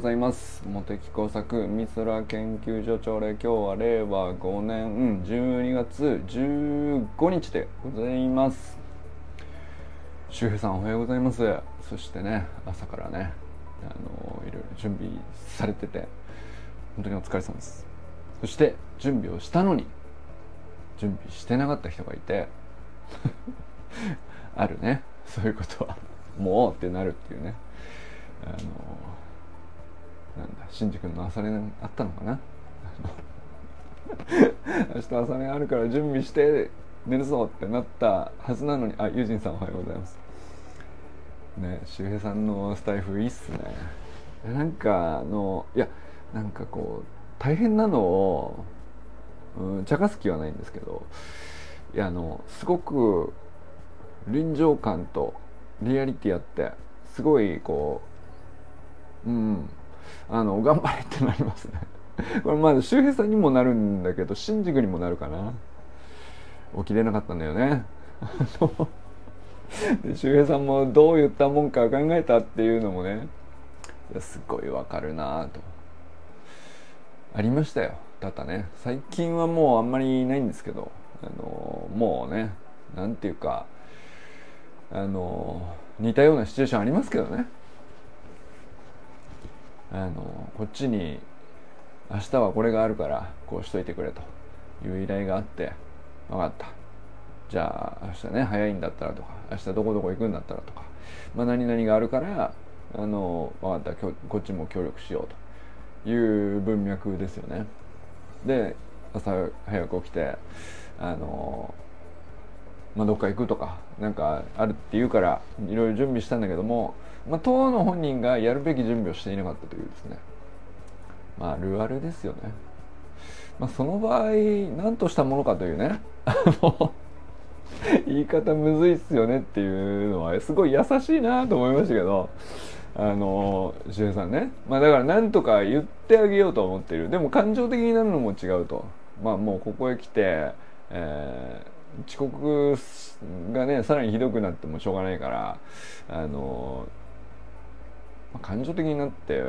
ございます。茂木工作美空研究所長令今日は令和5年12月15日でございます。周平さんおはようございます。そしてね朝からねあのいろいろ準備されてて本当にお疲れ様です。そして準備をしたのに準備してなかった人がいて あるねそういうことはもうってなるっていうね。あのなんだ新宿の朝練あったのかな？明日朝練あるから準備して寝るぞってなったはずなのにあユージンさんおはようございます。ね周平さんのスタイフいいっすね。なんかあのいやなんかこう大変なのを、うん、茶化す気はないんですけどいやあのすごく臨場感とリアリティあってすごいこううんあの頑張れってなりますね。これまだ周平さんにもなるんだけど新宿にもなるかな。起きれなかったんだよね。で周平さんもどう言ったもんか考えたっていうのもね。すごいわかるなと。ありましたよ。だったね。最近はもうあんまりないんですけど。あのもうねなんていうかあの似たようなシチュエーションありますけどね。あのこっちに明日はこれがあるからこうしといてくれと。いう依頼があって分かった。じゃあ明日ね早いんだったらとか明日どこどこ行くんだったらとか、まあ、何々があるからあの分かった。こっちも協力しようと。いう文脈ですよね。で朝早く起きてあのまあ、どっか行くとかなんかあるって言うからいろいろ準備したんだけども、まあ、当の本人がやるべき準備をしていなかったというですね。まああるあるですよね。まあ、その場合何としたものかというね。言い方むずいっすよねっていうのはすごい優しいなと思いましたけど。あの周平さんね。まあだから何とか言ってあげようと思ってる。でも感情的になるのも違うと。まあもうここへ来て、えー遅刻がねさらにひどくなってもしょうがないからあの、まあ、感情的になって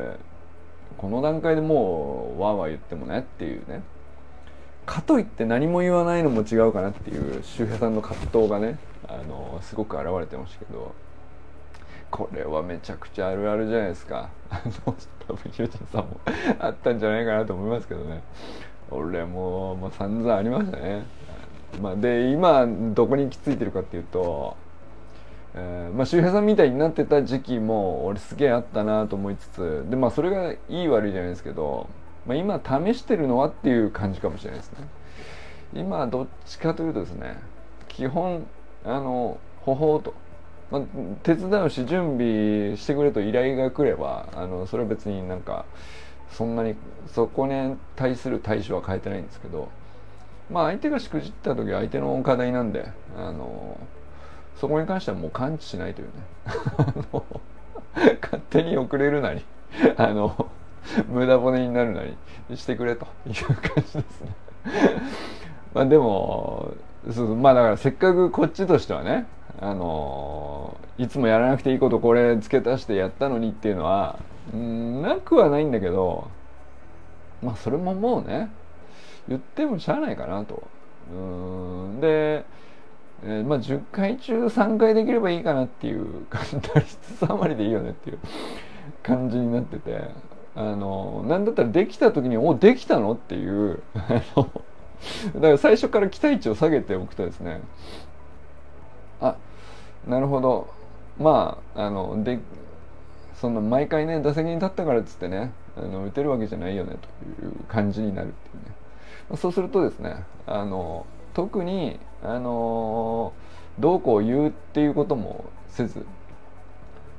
この段階でもうわーわー言ってもねっていうね。かといって何も言わないのも違うかなっていう周平さんの葛藤がねあのすごく現れてましたけど。これはめちゃくちゃあるあるじゃないですか。あの多分ユージンさんも あったんじゃないかなと思いますけどね。俺ももう散々ありましたね。まあ、で今どこに行き着いてるかっていうと、えーまあ、周平さんみたいになってた時期も俺すげえあったなと思いつつでまあそれがいい悪いじゃないですけど、まあ、今試してるのはっていう感じかもしれないですね。今どっちかというとですね基本あのほほうと、まあ、手伝うし準備してくれと依頼が来ればあのそれは別になんかそんなにそこに対する対処は変えてないんですけどまあ相手がしくじった時は相手の課題なんであのそこに関してはもう感知しないというね 勝手に遅れるなりあの無駄骨になるなりしてくれという感じですね まあでもそうまあだからせっかくこっちとしてはねあのいつもやらなくていいことこれ付け足してやったのにっていうのはんなくはないんだけどまあそれももうね言ってもしゃあないかなと。うんで、えー、まあ10回中3回できればいいかなっていう打率3割でいいよねっていう感じになっててあのなんだったらできた時に「おできたの?」っていうあのだから最初から期待値を下げておくとですねあなるほどまああのでそんな毎回ね打席に立ったからっつってねあの打てるわけじゃないよねという感じになるっていうねそうするとですねあの特にあのどうこう言うっていうこともせず。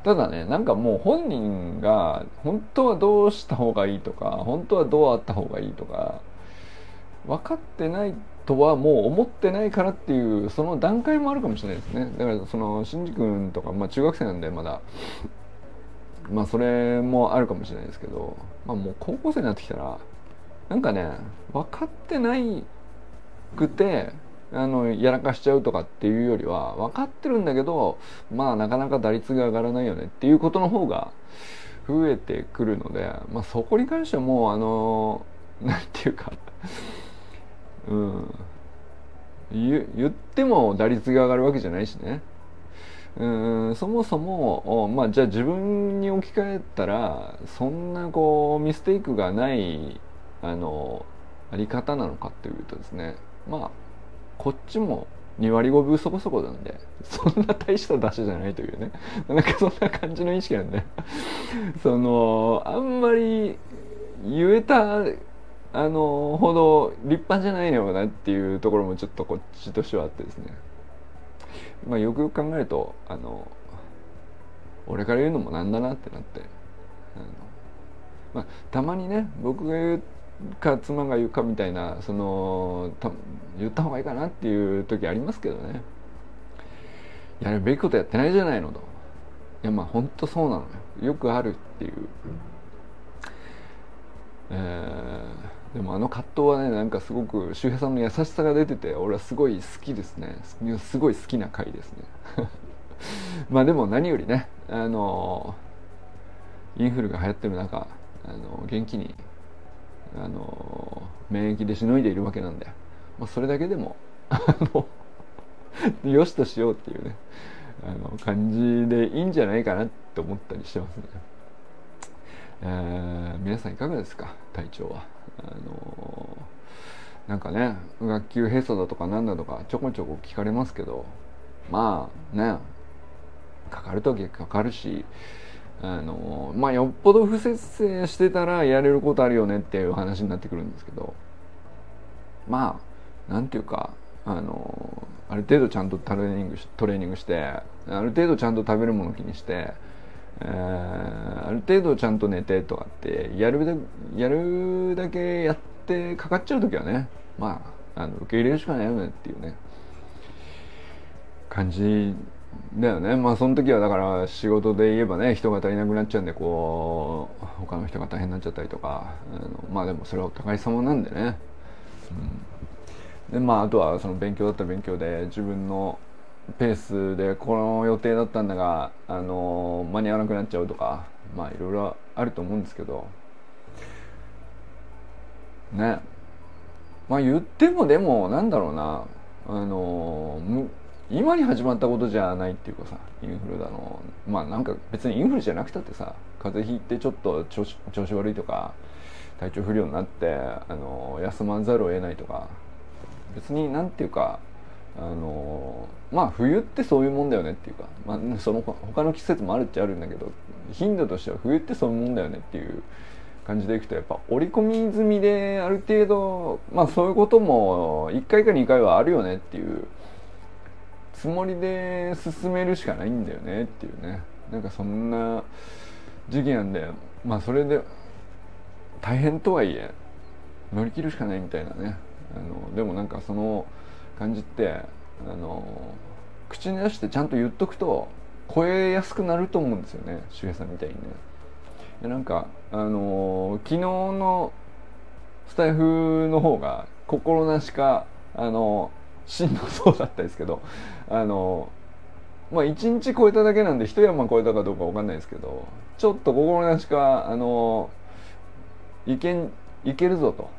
ただねなんかもう本人が本当はどうした方がいいとか本当はどうあった方がいいとか分かってないとはもう思ってないからっていうその段階もあるかもしれないですね。だからその新次君とか、まあ、中学生なんでまだ。まあそれもあるかもしれないですけど、まあ、もう高校生になってきたらなんかね分かってないくてあのやらかしちゃうとかっていうよりは分かってるんだけどまあなかなか打率が上がらないよねっていうことの方が増えてくるので、まあ、そこに関してはもうあの なんていうかうん。言言っても打率が上がるわけじゃないしね。うんそもそも、まあ、じゃあ自分に置き換えたらそんなこうミステイクがないあのあり方なのかっていうとですねまあこっちも2割5分そこそこなんで そんな大した出しじゃないというね。なんかそんな感じの意識なんで。そのあんまり言えたあのほど立派じゃないのよなっていうところもちょっとこっちとしてはあってですね。まあよくよく考えるとあの俺から言うのもなんだなってなって。あの、まあ、たまにね僕が言うか妻が言うかみたいなその言った方がいいかなっていう時ありますけどね。やるべきことやってないじゃないのと。いやまあ本当そうなのよよくあるっていう、えー、でもあの葛藤はねなんかすごく周平さんの優しさが出てて俺はすごい好きですね。すごい好きな回ですね。まあでも何よりねあのインフルが流行ってる中あの元気にあの免疫でしのいでいるわけなんで、まあ、それだけでも よしとしようっていうねあの感じでいいんじゃないかなって思ったりしてますね。えー、皆さんいかがですか？体調は。あのなんかね学級閉鎖だとかなんだとかちょこちょこ聞かれますけどまあねかかる時はかかるしあのまあよっぽど不節制してたらやれることあるよねっていう話になってくるんですけどまあなんていうかあのある程度ちゃんとトレーニングトレーニングしてある程度ちゃんと食べるもの気にして、えー、ある程度ちゃんと寝てとかってやるだやるだけやってかかっちゃう時はねまああの受け入れるしかないよねっていうね感じだよね。まあその時はだから仕事で言えばね人が足りなくなっちゃうんでこう他の人が大変になっちゃったりとかあのまあでもそれはお互い様なんでね、うん、でまああとはその勉強だったら勉強で自分のペースでこの予定だったんだがあの間に合わなくなっちゃうとかまあいろいろあると思うんですけど。ね。まあ言ってもでもなんだろうな。あの今に始まったことじゃないっていうかさインフルだのまあなんか別にインフルじゃなくたってさ風邪ひいてちょっと調子調子悪いとか体調不良になってあの休まざるを得ないとか別になんていうかあのまあ冬ってそういうもんだよねっていうか、まあ、その他の季節もあるっちゃあるんだけど頻度としては冬ってそういうもんだよねっていう感じでいくとやっぱ織り込み済みである程度まあそういうことも1回か2回はあるよねっていうつもりで進めるしかないんだよねっていうね。なんかそんな時期なんでまあそれで大変とはいえ乗り切るしかないみたいなね。あのでもなんかその感じってあの口に出してちゃんと言っとくと超えやすくなると思うんですよね。周平さんみたいにね。なんかあの昨日のスタイフの方が心なしかあのしんどそうだったですけどあのまあ1日超えただけなんで一山超えたかどうか分かんないですけどちょっと心なしかあのいけんいけるぞと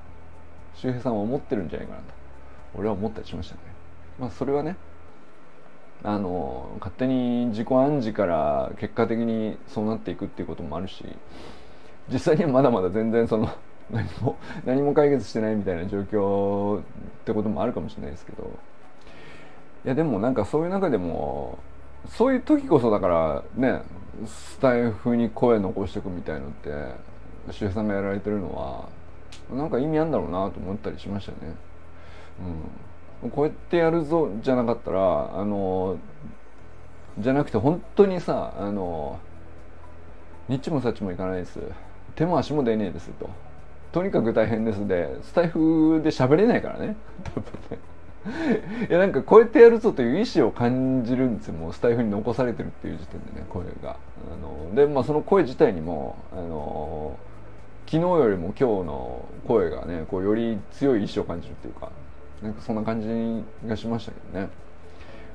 周平さんは思ってるんじゃないかなと俺は思ったりしましたね。まあそれはねあの勝手に自己暗示から結果的にそうなっていくっていうこともあるし実際にはまだまだ全然その何も何も解決してないみたいな状況ってこともあるかもしれないですけど。いやでもなんかそういう中でもそういう時こそだからねスタイフに声残していくみたいのって周平さんがやられてるのはなんか意味あるんだろうなと思ったりしましたね。うん、こうやってやるぞじゃなかったらあのじゃなくて本当にさあのニッチもサッチもいかないです。手も足も出ねえですと。とにかく大変です。でスタイフで喋れないからね。いやなんかこうやってやるぞという意思を感じるんですよ。もうスタイフに残されてるっていう時点でね声が。あのでまあその声自体にもあの昨日よりも今日の声がねこうより強い意志を感じるっていうかなんかそんな感じがしましたけどね。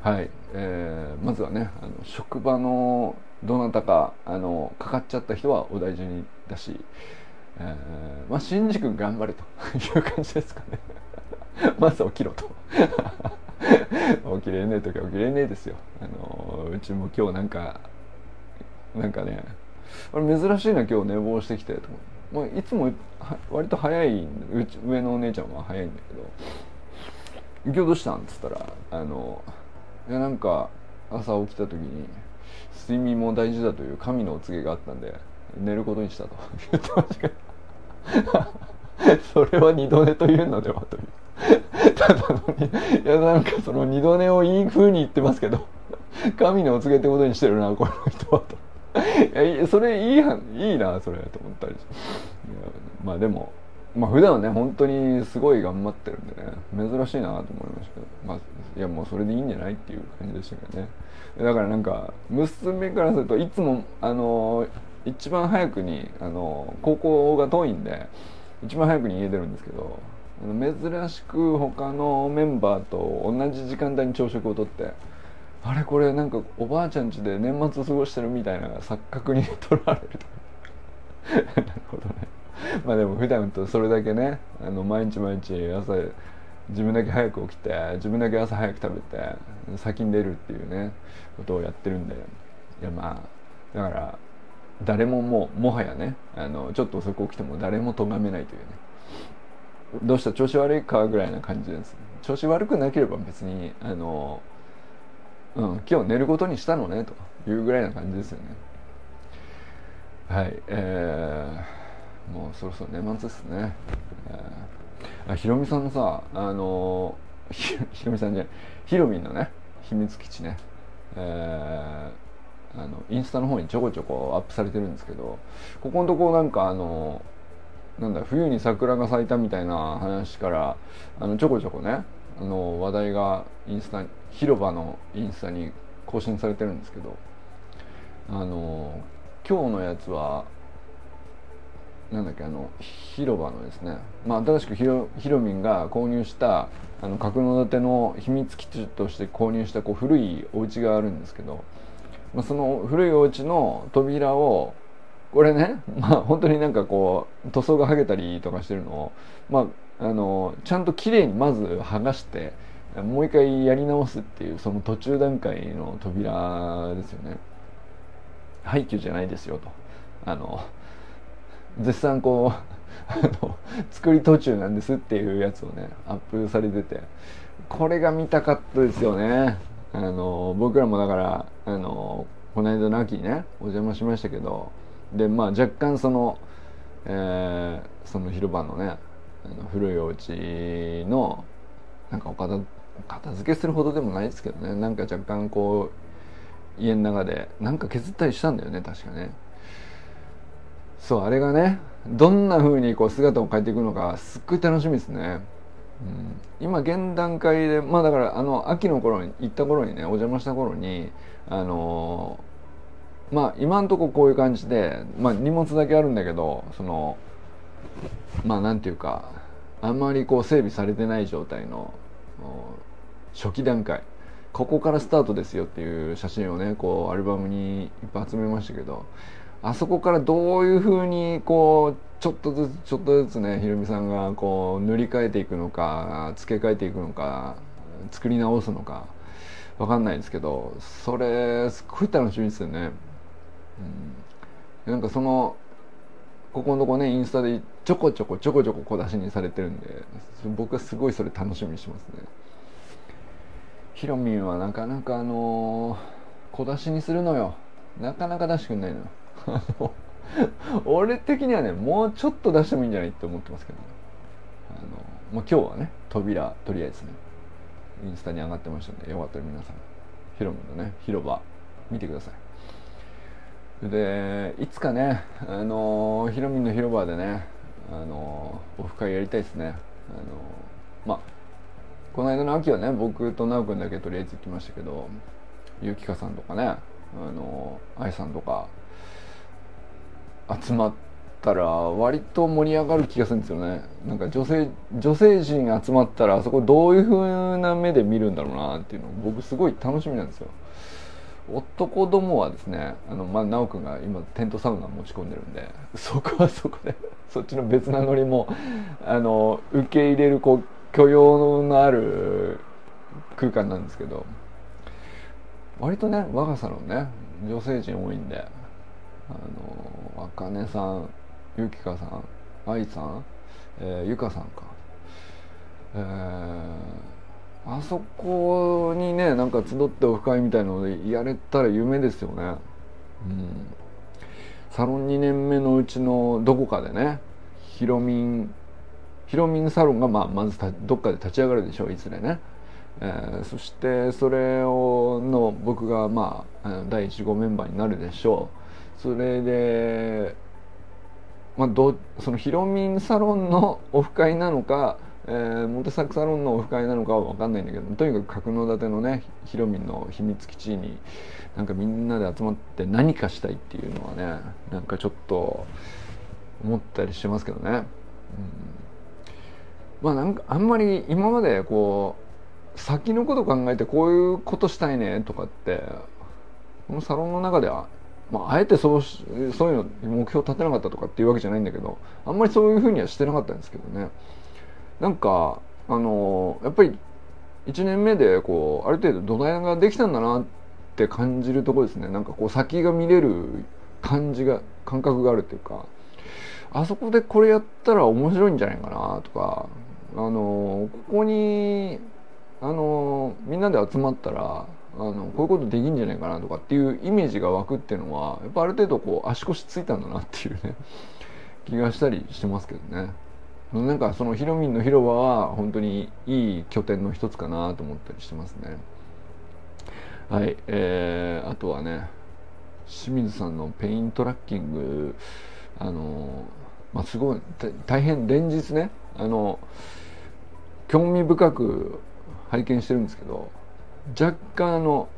はい、えー、まずはねあの職場のどなたかあのかかっちゃった人はお大事にだし、えー、まあ新宿頑張れと。いう感じですかね。まず起きろと。起きれねえ時は起きれねえですよ。あのうちも今日なんかなんかねあれ珍しいな今日寝坊してきてと思う、まあ、いつも割と早いうち上のお姉ちゃんは早いんだけど「今日どうしたん?」っつったらあのいやなんか朝起きた時に睡眠も大事だという神のお告げがあったんで寝ることにしたと。言ってましたけど それは二度寝というのではという。ただのにいやなんかその二度寝をいい風に言ってますけど神のお告げってことにしてるなこの人はと。いやそれいいいいなそれと思ったりまあでもまあ普段はね本当にすごい頑張ってるんでね珍しいなと思いましたけどまあいやもうそれでいいんじゃないっていう感じでしたけどね。だからなんか娘からするといつもあの一番早くにあの高校が遠いんで一番早くに家出るんですけど珍しく他のメンバーと同じ時間帯に朝食をとってあれこれなんかおばあちゃん家で年末過ごしてるみたいな錯覚に取らわれると。なるほどね。まあでも普段とそれだけねあの毎日毎日朝自分だけ早く起きて自分だけ朝早く食べて先に出るっていうねことをやってるんでいやまあだから誰ももうもはやねあのちょっと遅く起きても誰も咎めないというね。どうした？調子悪いかぐらいな感じです調子悪くなければ別にあの、うん、今日寝ることにしたのねというぐらいな感じですよね。はいえー、もうそろそろ年末ですね、えー、あひろみさんのさあのひひろみさんじゃないひろみんのね秘密基地ね。えー、あのインスタの方にちょこちょこアップされてるんですけどここのとこなんかあのなんだ冬に桜が咲いたみたいな話からあのちょこちょこねあの話題がインスタ広場のインスタに更新されてるんですけどあの今日のやつはなんだっけあの広場のですね、まあ、新しくひろひろみんが購入したあの角館の秘密基地として購入したこう古いお家があるんですけど、その古いお家の扉をこれね まあ本当になんかこう塗装が剥げたりとかしてるのをまああのちゃんときれいにまず剥がしてもう一回やり直すっていうその途中段階の扉ですよね。廃墟じゃないですよと。あの絶賛こう 作り途中なんですっていうやつをねアップされててこれが見たかったですよね。あの僕らもだからあのこの間の秋にねお邪魔しましたけどでまあ若干その、えー、その広場のねあの古いお家のなんかお片片付けするほどでもないですけどねなんか若干こう家の中でなんか削ったりしたんだよね確かね。そうあれがねどんな風にこう姿を変えていくのかすっごい楽しみですね、うん、今現段階でまあだからあの秋の頃に行った頃にねお邪魔した頃にあのまあ今んとここういう感じで、まあ、荷物だけあるんだけどそのまあなんていうかあんまりこう整備されてない状態の初期段階。ここからスタートですよっていう写真をねこうアルバムにいっぱい集めましたけどあそこからどういうふうにこうちょっとずつちょっとずつねひろみさんがこう塗り替えていくのか付け替えていくのか作り直すのか分かんないですけどそれすっごい楽しみですよね。うん、なんかそのここのとこねインスタでちょこちょこちょこちょこ小出しにされてるんで僕はすごいそれ楽しみにしますね。ひろみんはなかなかあのー、小出しにするのよ。なかなか出してくんないのよ。俺的にはねもうちょっと出してもいいんじゃないって思ってますけど、ね、あのもう今日はね扉とりあえずねインスタに上がってましたんでよかったら皆さんひろみのね広場見てください。でいつかねあのヒロミの広場でねあのオフ会やりたいですね。あのまあこの間の秋はね僕と直君だけとりあえず行きましたけどゆきかさんとかねあの愛さんとか集まったら割と盛り上がる気がするんですよね。なんか女性女性陣集まったらあそこどういう風な目で見るんだろうなっていうの僕すごい楽しみなんですよ。男どもはですねあのまあ直くんが今テントサウナ持ち込んでるんでそこはそこでそっちの別なノリもあの受け入れるこう許容のある空間なんですけど割とね我がサロンね女性陣多いんであのあかねさんゆきかさん愛さん、えー、ゆかさんか。えー、あそこにねなんか集ってオフ会みたいなのでやれたら夢ですよね。うん。サロン2年目のうちのどこかでねヒロミンヒロミンサロンがまあまずどっかで立ち上がるでしょういずれね。えー、そしてそれをの僕がまあ第1号メンバーになるでしょう。それで、まあ、どそのヒロミンサロンのオフ会なのか、えー、モテサクサロンのオフ会なのかは分かんないんだけどとにかく角館のねヒロミンの秘密基地になんかみんなで集まって何かしたいっていうのはねなんかちょっと思ったりしますけどね。うんまあなんかあんまり今までこう先のこと考えてこういうことしたいねとかってこのサロンの中では、まあ、あえてそうそういうの目標立てなかったとかっていうわけじゃないんだけどあんまりそういうふうにはしてなかったんですけどね。なんかあのやっぱり1年目でこうある程度土台ができたんだなって感じるとこですね。なんかこう先が見れる感じが感覚があるっていうかあそこでこれやったら面白いんじゃないかなとかあのここにあのみんなで集まったらあのこういうことできんじゃないかなとかっていうイメージが湧くっていうのはやっぱある程度こう足腰ついたんだなっていうね 気がしたりしてますけどね。なんかそのヒロミンの広場は本当にいい拠点の一つかなと思ったりしてますね。はいえー、あとはね清水さんのペイントラッキングあのまあすごい大変連日ねあの興味深く拝見してるんですけど若干あの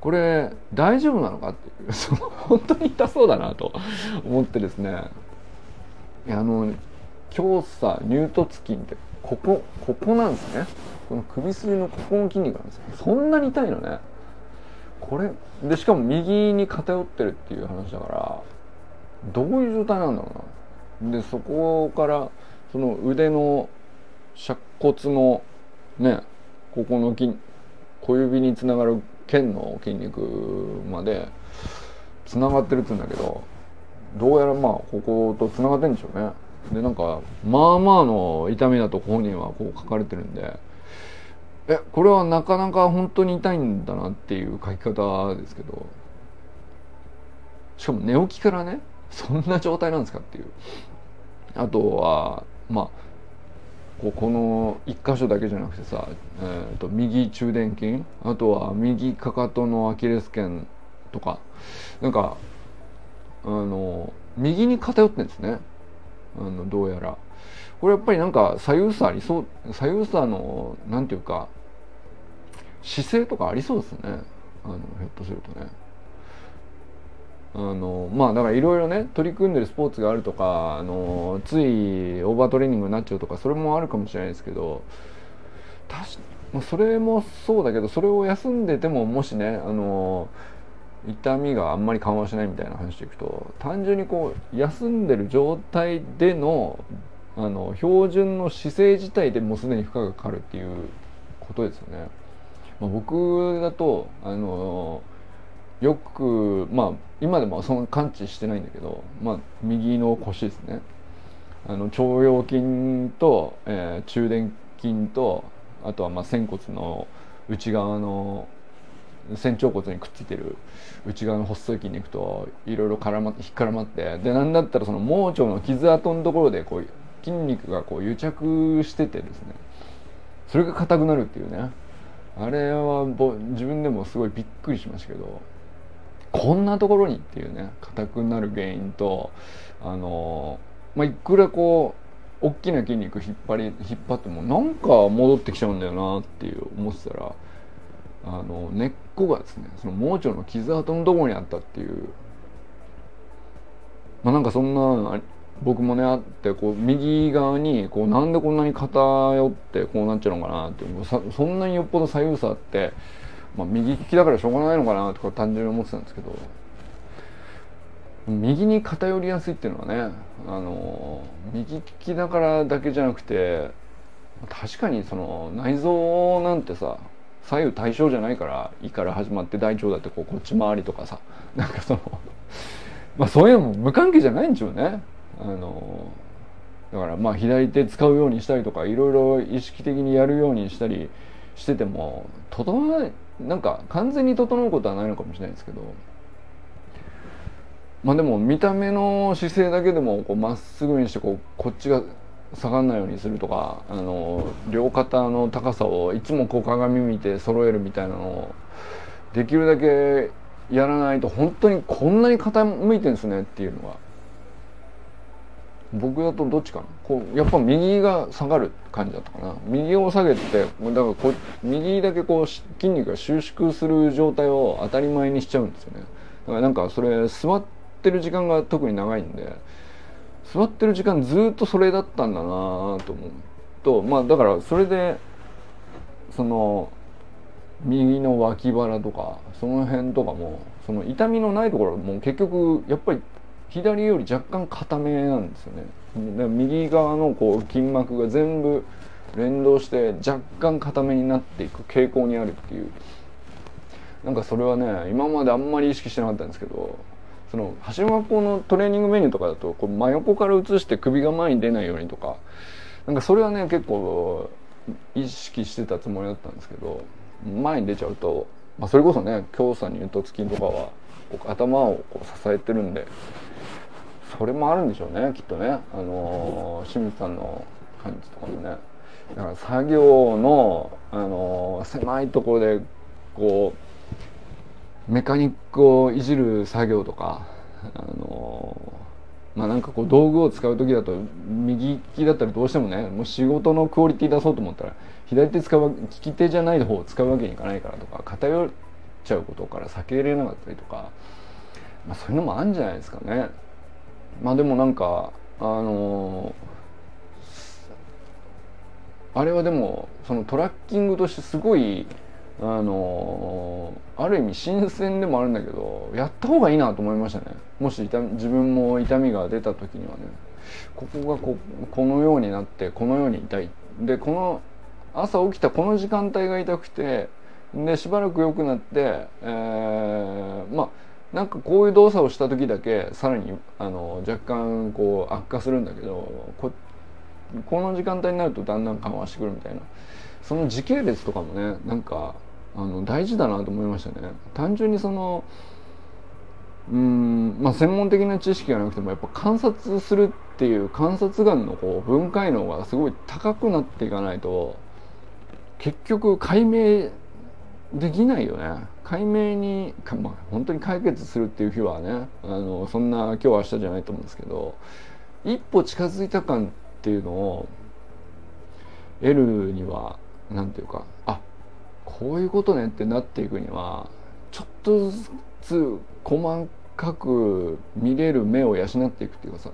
これ大丈夫なのか？っていうその本当に痛そうだなと思ってですね。あの強さ乳突筋ってここここなんですね。この首筋のここの筋肉なんですよ。そんなに痛いのね。これでしかも右に偏ってるっていう話だからどういう状態なんだろうな。でそこからその腕の尺骨のねここの筋小指につながる腱の筋肉までつながってるっつうんだけどどうやらまあこことつながってるんでしょうね。でなんかまあまあの痛みだと本人はこう書かれてるんでえこれはなかなか本当に痛いんだなっていう書き方ですけどしかも寝起きからねそんな状態なんですかっていう。あとはまあここの1箇所だけじゃなくてさ、えーと、右中殿筋あとは右かかとのアキレス腱とかなんかあの右に偏ってんですね。あのどうやら。これやっぱりなんか左右差ありそう左右差のなんていうか姿勢とかありそうですね。あのひょっとするとね。あのまあだからいろいろね取り組んでるスポーツがあるとかあのついオーバートレーニングになっちゃうとかそれもあるかもしれないですけどたし、まあ、それもそうだけどそれを休んでてももしねあの痛みがあんまり緩和しないみたいな話でいくと単純にこう休んでる状態でのあの標準の姿勢自体でもうすでに負荷がかかるっていうことですよね。まあ、僕だとあのよくまあ今でもその感知してないんだけど、まあ、右の腰ですね。あの腸腰筋と、えー、中殿筋とあとはまあ仙骨の内側の仙腸骨にくっついてる内側の細い筋肉といろいろ絡まって引っ絡まってでなんだったらその盲腸の傷跡のところでこう筋肉がこう癒着しててですね。それが硬くなるっていうね。あれは自分でもすごいびっくりしましたけど。こんなところにっていうね硬くなる原因とあのまあ、いくらこう大きな筋肉引っ張り引っ張ってもなんか戻ってきちゃうんだよなっていう思ってたらあの根っこがですねその盲腸の傷跡のところにあったっていうまあなんかそんな僕もねあってこう右側にこうなんでこんなに偏ってこうなっちゃうのかなってそんなによっぽど左右差って、まあ、右利きだからしょうがないのかなとか単純に思ってたんですけど。右に偏りやすいっていうのはねあの右利きだからだけじゃなくて確かにその内臓なんてさ左右対称じゃないから胃から始まって大腸だってこうこっち回りとかさなんかそのまあそういうのも無関係じゃないんでしょうね。あのだからまあ左手使うようにしたりとかいろいろ意識的にやるようにしたりしてても整わないなんか完全に整うことはないのかもしれないですけど。まあでも見た目の姿勢だけでもまっすぐにしてこうこっちが下がんないようにするとかあの両肩の高さをいつもこう鏡見て揃えるみたいなのをできるだけやらないと本当にこんなに傾いてるんですねっていうのが。僕だとどっちかな？こうやっぱ右が下がる感じだったかな。右を下げてだからこ右だけこう筋肉が収縮する状態を当たり前にしちゃうんですよね。だからなんかそれ座ってる時間が特に長いんで座ってる時間ずっとそれだったんだなと思うとまあだからそれでその右の脇腹とかその辺とかもその痛みのないところも結局やっぱり左より若干硬めなんですよね。右側のこう筋膜が全部連動して若干硬めになっていく傾向にあるっていう。なんかそれはね今まであんまり意識してなかったんですけどその橋本校のトレーニングメニューとかだとこう真横から移して首が前に出ないようにとかなんかそれはね結構意識してたつもりだったんですけど前に出ちゃうと、まあ、それこそね京さんに言うと筋とかは頭をこう支えてるんでそれもあるんでしょうねきっとねあの清水さんの感じとかもねだから作業の、あの狭いところでこうメカニックをいじる作業とかあのまあなんかこう道具を使う時だと右利きだったらどうしてもねもう仕事のクオリティ出そうと思ったら左手使う利き手じゃない方を使うわけにいかないからとか偏っちゃうことから避けられなかったりとか、まあ、そういうのもあるんじゃないですかね。まあでもなんかあのー、あれはでもそのトラッキングとしてすごいあのー、ある意味新鮮でもあるんだけどやった方がいいなと思いましたね。もし痛自分も痛みが出た時にはね。ここがここのようになってこのように痛い。でこの朝起きたこの時間帯が痛くてでしばらく良くなって、えー、まあなんかこういう動作をした時だけさらにあの若干こう悪化するんだけどここの時間帯になるとだんだん緩和してくるみたいなその時系列とかもねなんかあの大事だなと思いましたね。単純にそのうんまあ専門的な知識がなくてもやっぱ観察するっていう観察眼のこう分解能がすごい高くなっていかないと結局解明できないよね。解明にかまあ、本当に解決するっていう日はねあのそんな今日明日じゃないと思うんですけど一歩近づいた感っていうのを得るには何て言うかあこういうことねってなっていくにはちょっとずつ細かく見れる目を養っていくっていうかさ。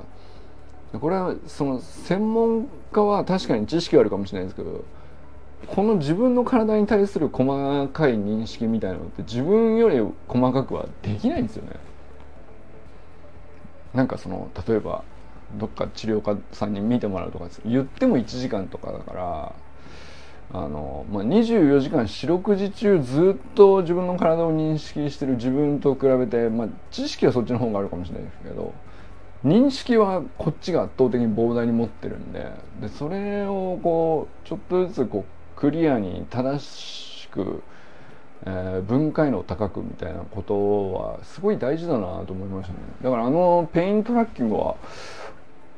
これはその専門家は確かに知識はあるかもしれないですけどこの自分の体に対する細かい認識みたいなのって自分より細かくはできないんですよね。なんかその例えばどっか治療家さんに見てもらうとか言っても1時間とかだからあの、まあ、24時間四六時中ずっと自分の体を認識してる自分と比べて、まあ、知識はそっちの方があるかもしれないですけど認識はこっちが圧倒的に膨大に持ってるんででそれをこうちょっとずつこうクリアに正しく、えー、分解能高くみたいなことはすごい大事だなと思いましたね。だからあのペイントラッキングは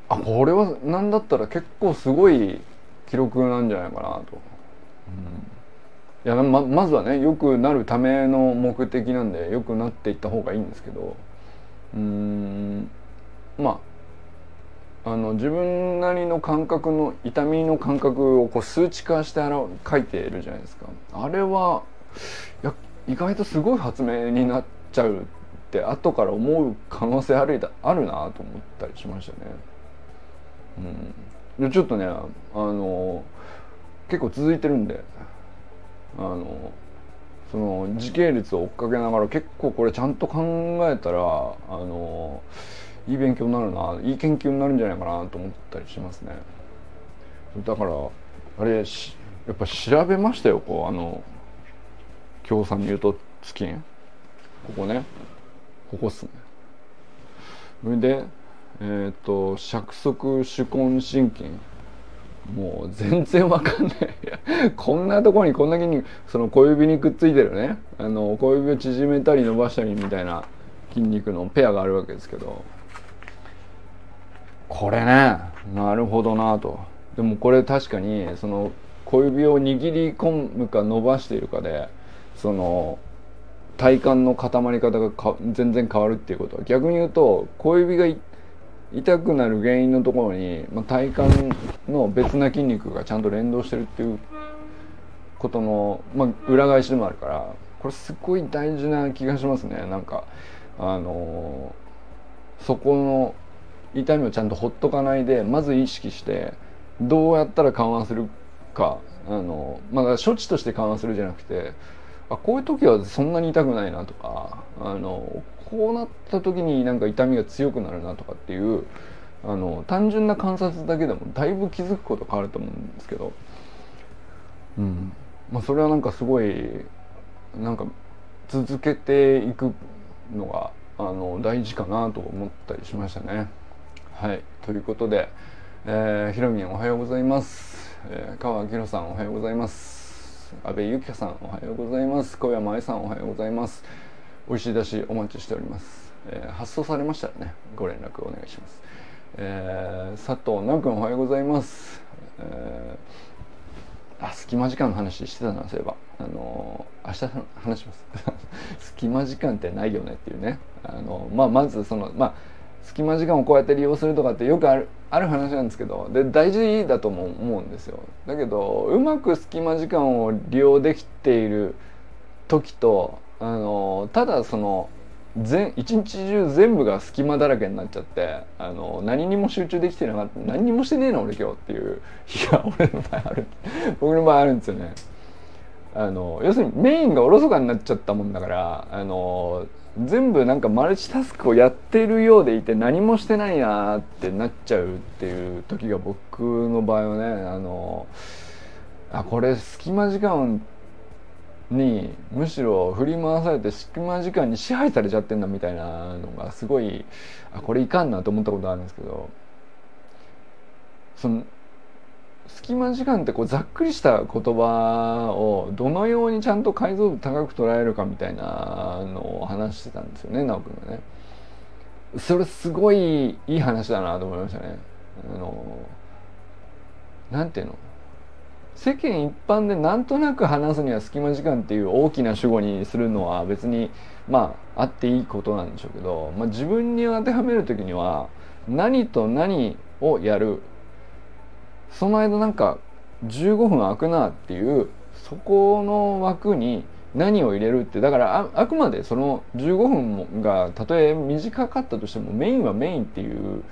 あこれは何だったら結構すごい記録なんじゃないかなと、うん、いやままずはね良くなるための目的なんで良くなっていった方がいいんですけど。うん。まああの自分なりの感覚の痛みの感覚をこう数値化して書いているじゃないですかあれはい意外とすごい発明になっちゃうって後から思う可能性あるあるなと思ったりしましたね。うん、でちょっとねあの結構続いてるんであのその時系列を追っかけながら結構これちゃんと考えたらあのいい勉強になるな。いい研究になるんじゃないかなと思ったりしますね。だからあれやっぱ調べましたよこうあの共産ニュートスキンここね。ここっすね。それでえっ、ー、と尺足手根心筋もう全然わかんない。こんなところにこんな筋肉その小指にくっついてるね。あの小指を縮めたり伸ばしたりみたいな筋肉のペアがあるわけですけど。これね。なるほどなと。でもこれ確かにその小指を握り込むか伸ばしているかでその体幹の固まり方が全然変わるっていうことは。逆に言うと小指が痛くなる原因のところに、まあ、体幹の別な筋肉がちゃんと連動してるっていうことの、まあ、裏返しでもあるからこれすごい大事な気がしますね。なんかあのー、そこの痛みをちゃんとほっとかないでまず意識してどうやったら緩和するか。あのまあ処置として緩和するじゃなくてあこういう時はそんなに痛くないなとかあのこうなった時になんか痛みが強くなるなとかっていうあの単純な観察だけでもだいぶ気づくこと変わると思うんですけど、うん。まあ、それはなんかすごいなんか続けていくのがあの大事かなと思ったりしましたね。はい。ということで、えー、ひろみんおはようございます、えー、川明さんおはようございます。阿部ゆきさんおはようございます。小山愛さんおはようございます。美味しいだしお待ちしております、えー、発送されましたらねご連絡お願いします、えー、佐藤直君おはようございます、えー、あ隙間時間の話してたなそういえば。あのー、明日話します。隙間時間ってないよねっていうね。あのまあまずそのまあ隙間時間をこうやって利用するとかってよくあるある話なんですけどで大事だとも思うんですよ。だけどうまく隙間時間を利用できている時とあのただその全一日中全部が隙間だらけになっちゃってあの何にも集中できてなかった何にもしてねえの俺今日っていう日が俺の場合ある。僕の場合あるんですよね。あの要するにメインがおろそかになっちゃったもんだからあの全部なんかマルチタスクをやってるようでいて何もしてないなってなっちゃうっていう時が僕の場合はねあのあこれ隙間時間にむしろ振り回されて隙間時間に支配されちゃってんだみたいなのがすごいあこれいかんなと思ったことあるんですけどその隙間時間ってこうざっくりした言葉をどのようにちゃんと解像度高く捉えるかみたいなのを話してたんですよね直君がね。それすごいいい話だなと思いましたね。あのなんていうの？世間一般でなんとなく話すには隙間時間っていう大きな主語にするのは別にまああっていいことなんでしょうけど、まあ、自分に当てはめる時には何と何をやるその間なんか15分空くなっていうそこの枠に何を入れるってだからあくまでその15分もがたとえ短かったとしてもメインはメインっていう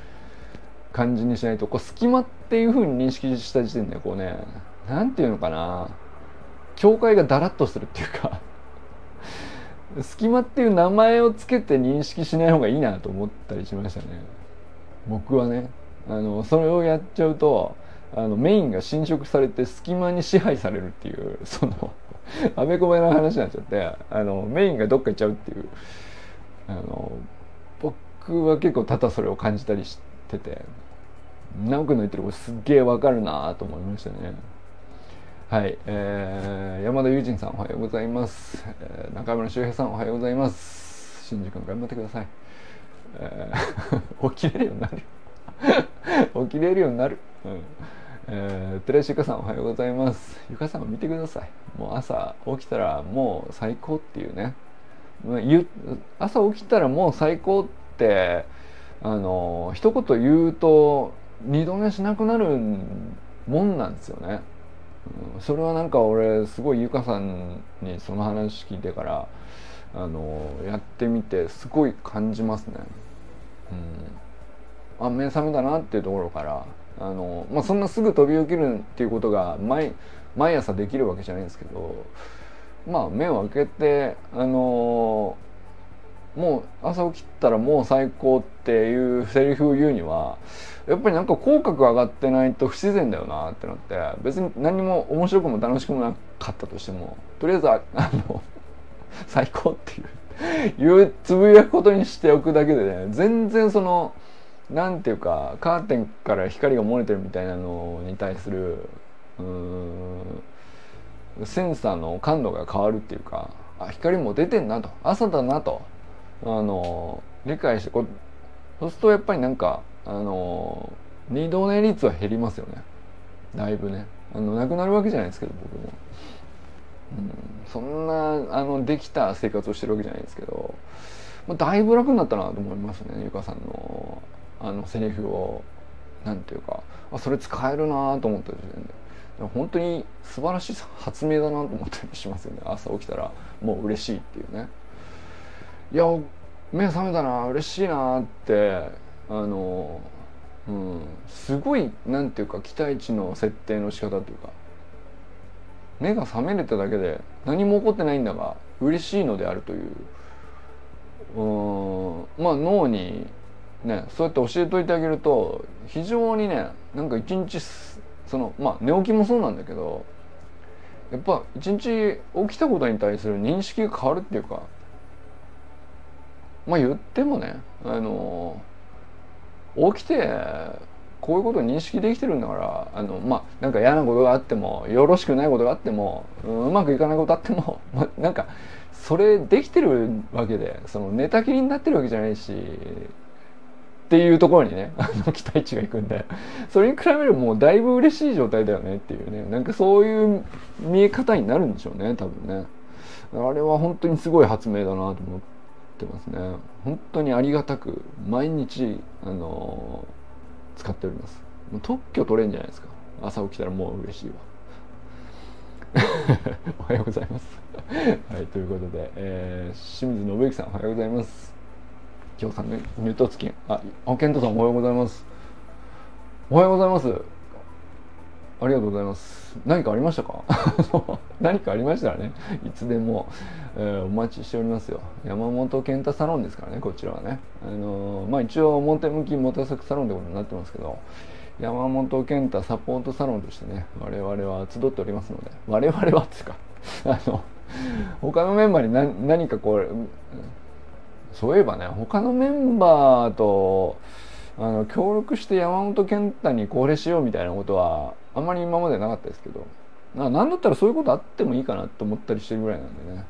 感じにしないとこう隙間っていうふうに認識した時点でこうね何て言うのかな境界がだらっとするっていうか 隙間っていう名前をつけて認識しない方がいいなと思ったりしましたね。僕はねあのそれをやっちゃうとあのメインが侵食されて隙間に支配されるっていう そのあべこべな話になっちゃってあのメインがどっか行っちゃうっていうあの僕は結構多々それを感じたりしてて直くんの言ってることすっげえわかるなと思いましたね。はい、えー、山田友人さんおはようございます、えー、中村修平さんおはようございます。新宿君頑張ってください、えー、起きれるようになる。起きれるようになる、うん。えー、テレシカさんおはようございます。ゆかさん見てください。もう朝起きたらもう最高っていうね。朝起きたらもう最高ってあの一言言うと二度寝しなくなるもんなんですよね。それはなんか俺すごいゆかさんにその話聞いてからあのやってみてすごい感じますね。うん、あ目覚めだなっていうところからあの、まあ、そんなすぐ飛び起きるっていうことが毎毎朝できるわけじゃないんですけどまあ目を開けてあのもう朝起きたらもう最高っていうセリフを言うにはやっぱりなんか口角上がってないと不自然だよなってなって別に何も面白くも楽しくもなかったとしてもとりあえずあ の最高っていう言うつぶやくことにしておくだけでね全然そのなんていうかカーテンから光が漏れてるみたいなのに対するセンサーの感度が変わるっていうかあ光も出てんなと。朝だなと。あの理解してこうそうするとやっぱりなんかあの二度寝率は減りますよね。だいぶね。あのなくなるわけじゃないですけど僕も。うん、そんなあのできた生活をしてるわけじゃないですけど、まあ、だいぶ楽になったなと思いますねゆかさんのあのセリフをなんていうかあそれ使えるなと思った時点で。本当に素晴らしい発明だなと思ったりしますよね。朝起きたらもう嬉しいっていうね。いや目覚めたな嬉しいなってあのうんすごいなんていうか期待値の設定の仕方というか目が覚めれただけで何も起こってないんだが嬉しいのであるという。うんまあ脳にねそうやって教えといてあげると非常にねなんか一日そのまあ寝起きもそうなんだけどやっぱ一日起きたことに対する認識が変わるっていうかまあ言ってもねあの起きてこういうことを認識できてるんだからあのまあなんか嫌なことがあってもよろしくないことがあっても、う、まくいかないことあっても、まあ、なんかそれできてるわけでその寝たきりになってるわけじゃないしっていうところにね あの期待値がいくんで。それに比べればもうだいぶ嬉しい状態だよねっていうね。なんかそういう見え方になるんでしょうね多分ね。あれは本当にすごい発明だなと思ってますね。本当にありがたく毎日あのー使っております。特許取れんじゃないですか。朝起きたらもう嬉しいわ。おはようございます。はいということで、えー、清水信之さんおはようございます。今日さんね入トツキンああ健太さんおはようございます。おはようございます。ありがとうございます。何かありましたか？何かありましたらね。いつでも、えー、お待ちしておりますよ。山本健太サロンですからねこちらはね。あのー、まあ一応表向き表作サロンってことになってますけど山本健太サポートサロンとしてね我々は集っておりますので我々はっていうかあの他のメンバーに何何かこうそういえばね他のメンバーとあの協力して山本健太にこれしようみたいなことはあんまり今までなかったですけどな何だったらそういうことあってもいいかなと思ったりしてるぐらいなんでね、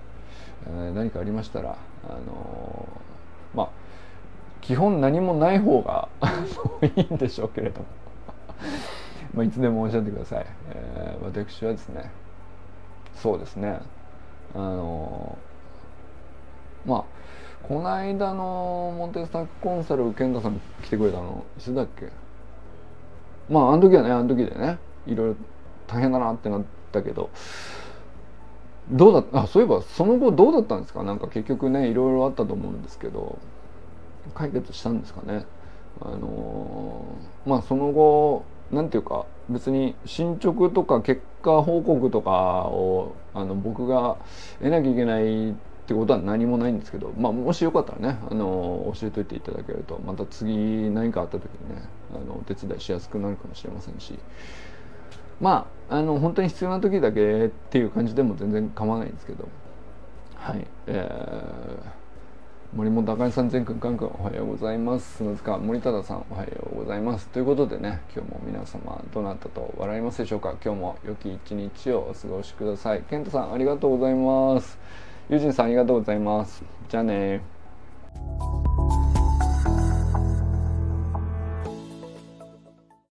えー、何かありましたらあのー、まあ基本何もない方が いいんでしょうけれども。まあいつでもおっしゃってください、えー、私はですねそうですね。あのまあこの間のモンテスタックコンサル健太さん来てくれたのいつだっけ？まああの時はねあの時でねいろいろ大変だなってなったけどどうだった？あそういえばその後どうだったんですか？なんか結局ねいろいろあったと思うんですけど解決したんですかね？あのー、まあその後なんていうか別に進捗とか結果報告とかをあの僕が得なきゃいけないってことは何もないんですけど、まあ、もしよかったらねあの教えといていただけるとまた次何かあった時にねあのお手伝いしやすくなるかもしれませんしまああの本当に必要な時だけっていう感じでも全然構わないんですけどはいえー、森本茜さん全くんかんくんおはようございます。砂塚森忠さんおはようございます。ということでね今日も皆様どなたと笑いますでしょうか。今日も良き一日をお過ごしください。健太さんありがとうございます。ユーさんありがとうございます。じゃあね